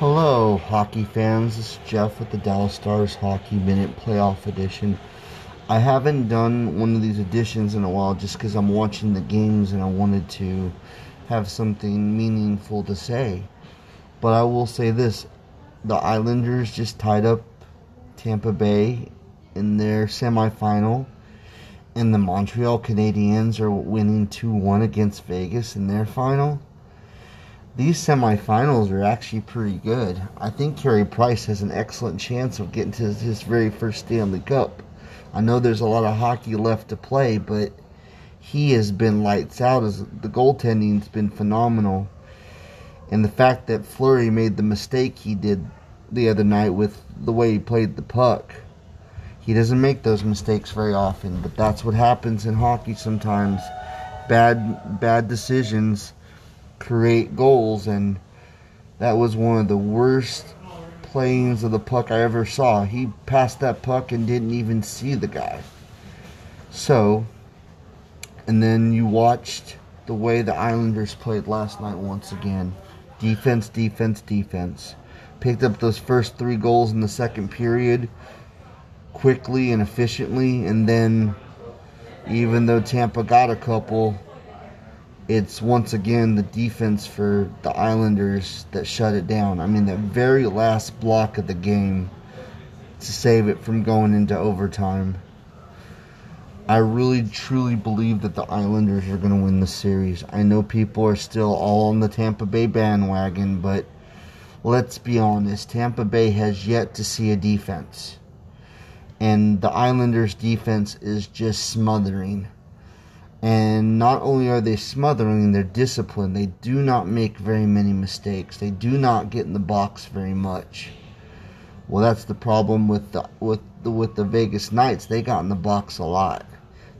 Hello, hockey fans. This is Jeff with the Dallas Stars Hockey Minute Playoff Edition. I haven't done one of these editions in a while just because I'm watching the games and I wanted to have something meaningful to say. But I will say this the Islanders just tied up Tampa Bay in their semifinal, and the Montreal Canadiens are winning 2 1 against Vegas in their final these semifinals are actually pretty good. I think Carey Price has an excellent chance of getting to his very first Stanley Cup. I know there's a lot of hockey left to play, but he has been lights out. As the goaltending's been phenomenal, and the fact that Fleury made the mistake he did the other night with the way he played the puck. He doesn't make those mistakes very often, but that's what happens in hockey sometimes. Bad bad decisions create goals, and that was one of the worst playings of the puck I ever saw. He passed that puck and didn't even see the guy. So, and then you watched the way the Islanders played last night once again. Defense, defense, defense. Picked up those first three goals in the second period quickly and efficiently, and then even though Tampa got a couple, it's once again the defense for the Islanders that shut it down. I mean, the very last block of the game to save it from going into overtime. I really truly believe that the Islanders are going to win the series. I know people are still all on the Tampa Bay bandwagon, but let's be honest. Tampa Bay has yet to see a defense. And the Islanders' defense is just smothering. And not only are they smothering, they're disciplined. They do not make very many mistakes. They do not get in the box very much. Well, that's the problem with the with the with the Vegas Knights. They got in the box a lot.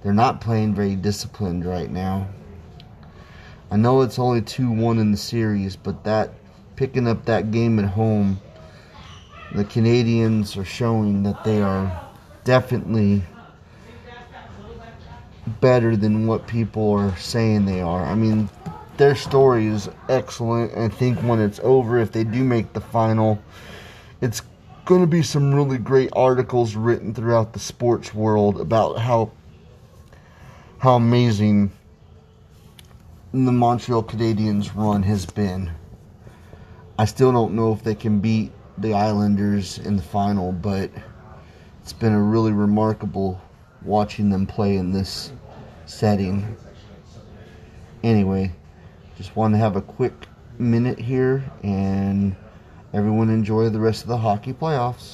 They're not playing very disciplined right now. I know it's only 2-1 in the series, but that picking up that game at home, the Canadiens are showing that they are definitely better than what people are saying they are. I mean, their story is excellent. I think when it's over, if they do make the final, it's going to be some really great articles written throughout the sports world about how how amazing the Montreal Canadiens run has been. I still don't know if they can beat the Islanders in the final, but it's been a really remarkable watching them play in this setting. Anyway, just want to have a quick minute here and everyone enjoy the rest of the hockey playoffs.